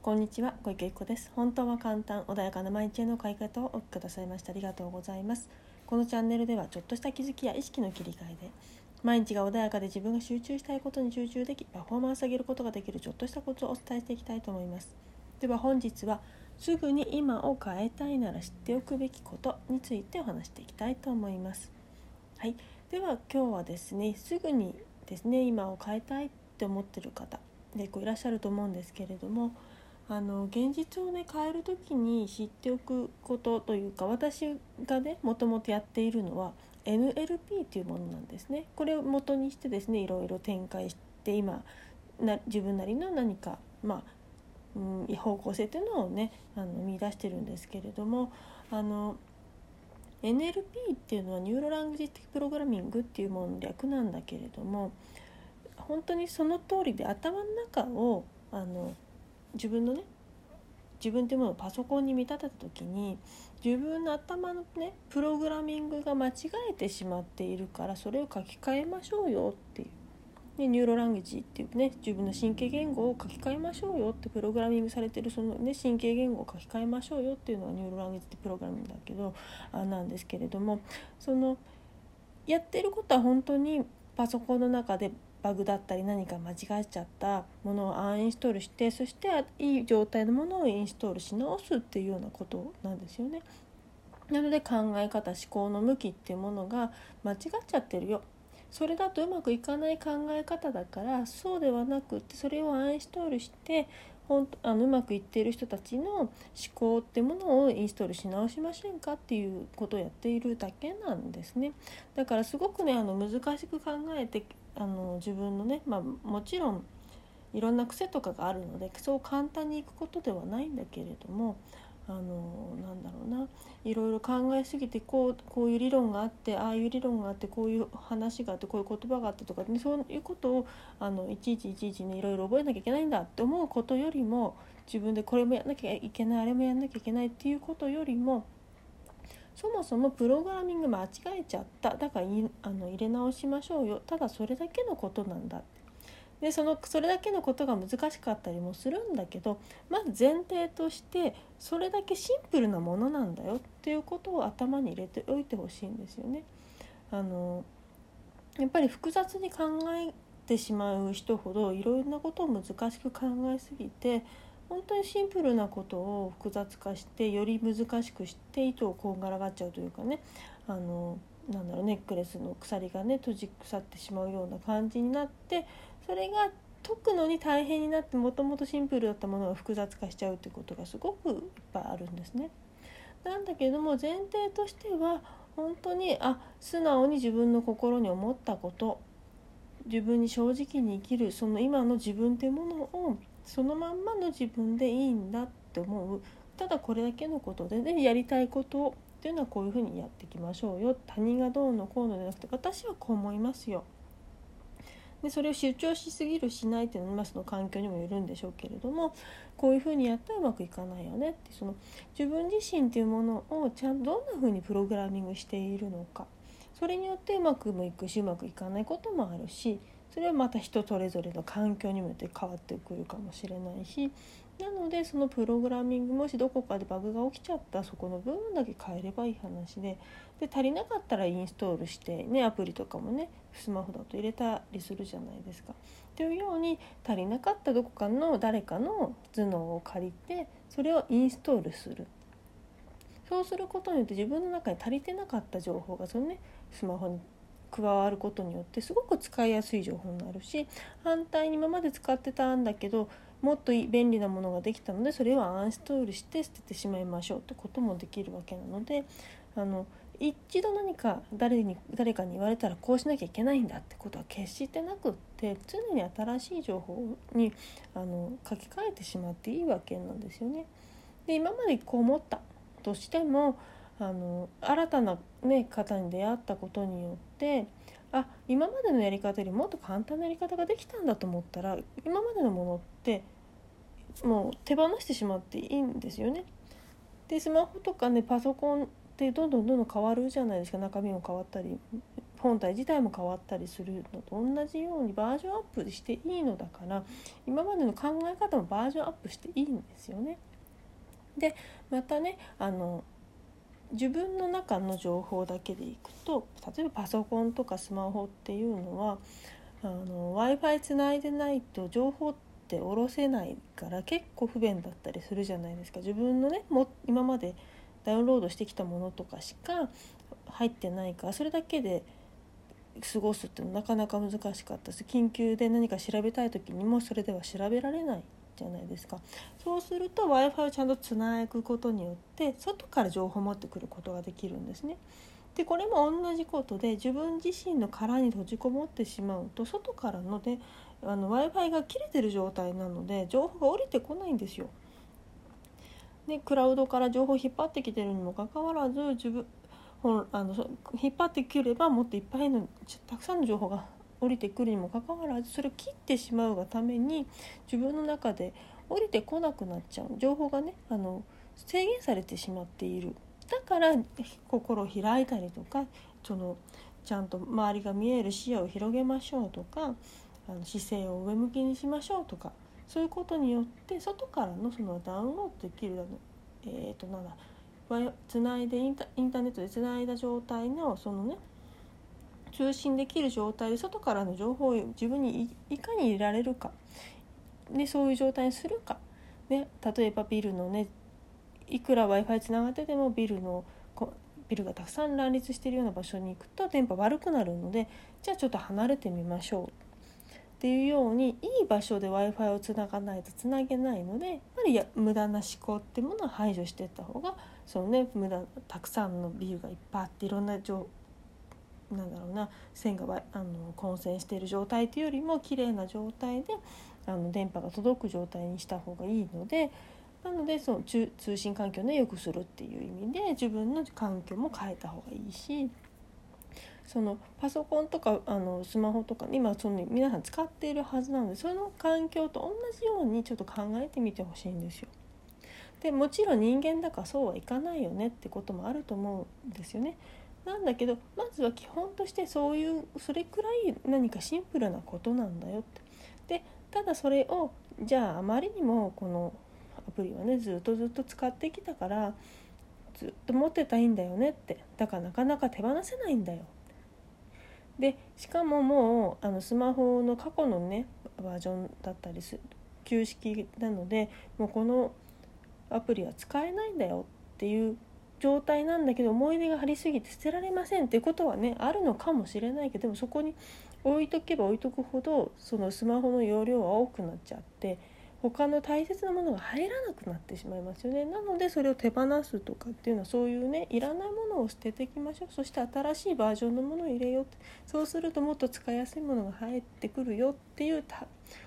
こんにちは小池由子です。本当は簡単穏やかな毎日への買い方をお聞きくださいましてありがとうございます。このチャンネルではちょっとした気づきや意識の切り替えで毎日が穏やかで自分が集中したいことに集中できパフォーマンス上げることができるちょっとしたコツをお伝えしていきたいと思います。では本日はすぐに今を変えたいなら知っておくべきことについてお話していきたいと思います。はい。では今日はですねすぐにですね今を変えたいって思ってる方結構いらっしゃると思うんですけれどもあの現実をね変える時に知っておくことというか私がねもともとやっているのは NLP というものなんですね。これを元にしてですねいろいろ展開して今な自分なりの何かまあ、うん、方向性というのをねあの見出してるんですけれどもあの NLP っていうのは neuro language 的プログラミングっていうものの略なんだけれども本当にその通りで頭の中をあの自分のね自分っていうものをパソコンに見立てた時に自分の頭のねプログラミングが間違えてしまっているからそれを書き換えましょうよっていう。で neuro language っていうね自分の神経言語を書き換えましょうよってプログラミングされてるそのね神経言語を書き換えましょうよっていうのが neuro language ってプログラミングだけどあなんですけれどもそのやってることは本当にパソコンの中でバグだったり何か間違えちゃったものをアンインストールしてそしていい状態のものをインストールし直すっていうようなことなんですよね。なので考え方思考の向きっていうものが間違っちゃってるよそれだとうまくいかない考え方だからそうではなくってそれをアンインストールしてほんあのうまくいっている人たちの思考ってものをインストールし直しませんかっていうことをやっているだけなんですね。だからすごくねあの難しく考えてあの自分のね、まあ、もちろんいろんな癖とかがあるのでそう簡単にいくことではないんだけれどもあのなんだろうな。いろいろ考えすぎてこうこういう理論があってああいう理論があってこういう話があってこういう言葉があってとか、ね、そういうことをあのいちいちいちいちねいろいろ覚えなきゃいけないんだって思うことよりも自分でこれもやんなきゃいけないあれもやんなきゃいけないっていうことよりもそもそもプログラミング間違えちゃっただからあの入れ直しましょうよただそれだけのことなんだってでそのそれだけのことが難しかったりもするんだけどまず前提としてそれだけシンプルなものなんだよっていうことを頭に入れておいてほしいんですよね。あのやっぱり複雑に考えてしまう人ほどいろいろなことを難しく考えすぎて本当にシンプルなことを複雑化してより難しくして糸をこんがらがっちゃうというかねあのなんだろうネックレスの鎖がね閉じ腐ってしまうような感じになってそれが解くのに大変になってもともとシンプルだったものが複雑化しちゃうってことがすごくいっぱいあるんですね。なんだけども前提としては本当にあ素直に自分の心に思ったこと自分に正直に生きるその今の自分っていうものをそのまんまの自分でいいんだって思うただこれだけのことで、ね、やりたいことっていうのはこういうふうにやっていきましょうよ。他人がどうのこうのじゃなくて私はこう思いますよ。でそれを主張しすぎるしないっていうのは、まあ、その環境にもよるんでしょうけれどもこういうふうにやったらうまくいかないよねって。その自分自身っていうものをちゃんとどんなふうにプログラミングしているのか。それによってうまくもいくしうまくいかないこともあるしそれはまた人それぞれの環境にもよって変わってくるかもしれないしなのでそのプログラミングもしどこかでバグが起きちゃったそこの部分だけ変えればいい話でで足りなかったらインストールしてねアプリとかもねスマホだと入れたりするじゃないですか。というように足りなかったどこかの誰かの頭脳を借りてそれをインストールするそうすることによって自分の中に足りてなかった情報がそのねスマホに加わることによってすごく使いやすい情報になるし反対に今まで使ってたんだけどもっと便利なものができたのでそれをアンストールして捨ててしまいましょうってこともできるわけなのであの一度何か誰に誰かに言われたらこうしなきゃいけないんだってことは決してなくって常に新しい情報にあの書き換えてしまっていいわけなんですよね。で今までこう思ったとしてもあの新たな、ね、方に出会ったことによってあ今までのやり方よりもっと簡単なやり方ができたんだと思ったら今までのものってもう手放してしまっていいんですよね。でスマホとかねパソコンってどんどんどんどん変わるじゃないですか中身も変わったり本体自体も変わったりするのと同じようにバージョンアップしていいのだから今までの考え方もバージョンアップしていいんですよね。でまたねあの自分の中の情報だけでいくと例えばパソコンとかスマホっていうのは w i f i つないでないと情報ってって下ろせないから結構不便だったりするじゃないですか。自分のねも今までダウンロードしてきたものとかしか入ってないからそれだけで過ごすっていうのはなかなか難しかったです。緊急で何か調べたい時にもそれでは調べられないじゃないですか。そうすると w i f i をちゃんとつなぐことによって外から情報を持ってくることができるんですね。でこれも同じことで自分自身の殻に閉じこもってしまうと外からので w i f i が切れてる状態なので情報が降りてこないんですよ。でクラウドから情報を引っ張ってきてるにもかかわらず自分あの引っ張ってくればもっといっぱいのたくさんの情報が降りてくるにもかかわらずそれを切ってしまうがために自分の中で降りてこなくなっちゃう情報がねあの制限されてしまっているだから心を開いたりとかそのちゃんと周りが見える視野を広げましょうとかあの姿勢を上向きにしましょうとかそういうことによって外からのそのダウンロードできるえっ、ー、となんだつないでインタインターネットでつないだ状態のそのね通信できる状態で外からの情報を自分にいかに入れられるか、でそういう状態にするか、ね、例えばビルのねいくら w i f i つながっててもビルのビルがたくさん乱立しているような場所に行くと電波悪くなるのでじゃあちょっと離れてみましょう。っていうようにいい場所で w i f i をつながないとつなげないのでやっぱり無駄な思考っていうものを排除していった方がそのね無駄たくさんのビルがいっぱいあっていろんな情なんだろうな線があの混線している状態というよりも綺麗な状態であの電波が届く状態にした方がいいのでなのでその通信環境をね良くするっていう意味で自分の環境も変えた方がいいしそのパソコンとかあのスマホとか、ね、今その皆さん使っているはずなのでその環境と同じようにちょっと考えてみてほしいんですよ。でもちろん人間だからそうはいかないよねってこともあると思うんですよね。なんだけどまずは基本としてそういうそれくらい何かシンプルなことなんだよって。でただそれをじゃああまりにもこのアプリはねずっとずっと使ってきたからずっと持ってたいんだよねってだからなかなか手放せないんだよ。でしかももうあのスマホの過去のねバージョンだったりする旧式なのでもうこのアプリは使えないんだよっていう状態なんだけど思い出が張りすぎて捨てられませんっていうことはねあるのかもしれないけどでもそこに置いとけば置いとくほどそのスマホの容量は多くなっちゃって他の大切なものが入らなくなってしまいますよね。なのでそれを手放すとかっていうのはそういうねいらないものを捨てていきましょう。そして新しいバージョンのものを入れようって。そうするともっと使いやすいものが入ってくるよっていう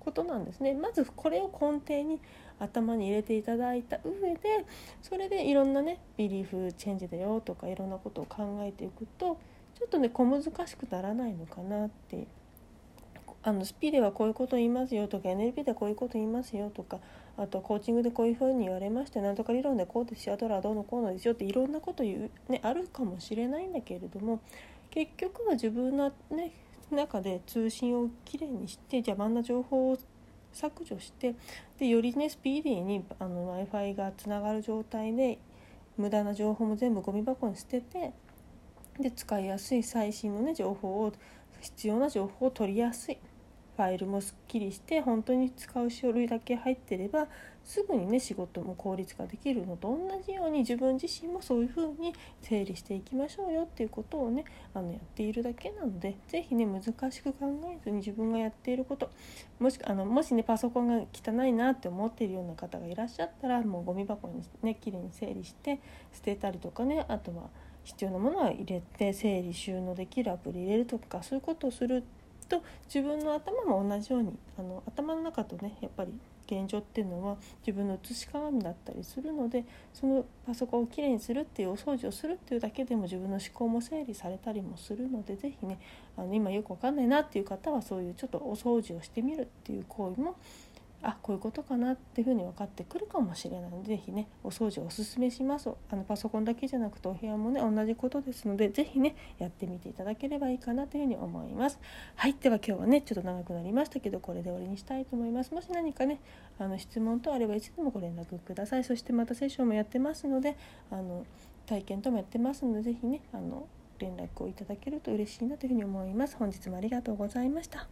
ことなんですね。まずこれを根底に頭に入れていただいた上でそれでいろんなねビリーフチェンジだよとかいろんなことを考えていくとちょっとね小難しくならないのかなってあのスピではこういうこと言いますよとか NLP ではこういうこと言いますよとかあとコーチングでこういうふうに言われましてなんとか理論でこうですよアドラーどうのこうのですよっていろんなこと言う、ね、あるかもしれないんだけれども結局は自分の、ね、中で通信をきれいにして邪魔な情報を削除してでよりねスピーディーに w i f i がつながる状態で無駄な情報も全部ゴミ箱に捨ててで使いやすい最新のね情報を必要な情報を取りやすい。ファイルもすっきりして本当に使う書類だけ入ってればすぐにね仕事も効率化できるのと同じように自分自身もそういうふうに整理していきましょうよっていうことをねあのやっているだけなので是非ね難しく考えずに自分がやっていることもしあのもしねパソコンが汚いなって思っているような方がいらっしゃったらもうゴミ箱にねきれいに整理して捨てたりとかねあとは必要なものは入れて整理収納できるアプリ入れるとかそういうことをすると自分の頭も同じようにあの頭の中とねやっぱり現状っていうのは自分の写し鏡だったりするのでそのパソコンをきれいにするっていうお掃除をするっていうだけでも自分の思考も整理されたりもするので是非ねあの今よく分かんないなっていう方はそういうちょっとお掃除をしてみるっていう行為もあこういうことかなっていうふうに分かってくるかもしれない。ので是非ねお掃除をおすすめします。あのパソコンだけじゃなくてお部屋もね同じことですので是非ねやってみていただければいいかなというふうに思います。はいでは今日はねちょっと長くなりましたけどこれで終わりにしたいと思います。もし何かねあの質問等あればいつでもご連絡ください。そしてまたセッションもやってますのであの体験ともやってますので是非ねあの連絡をいただけると嬉しいなというふうに思います。本日もありがとうございました。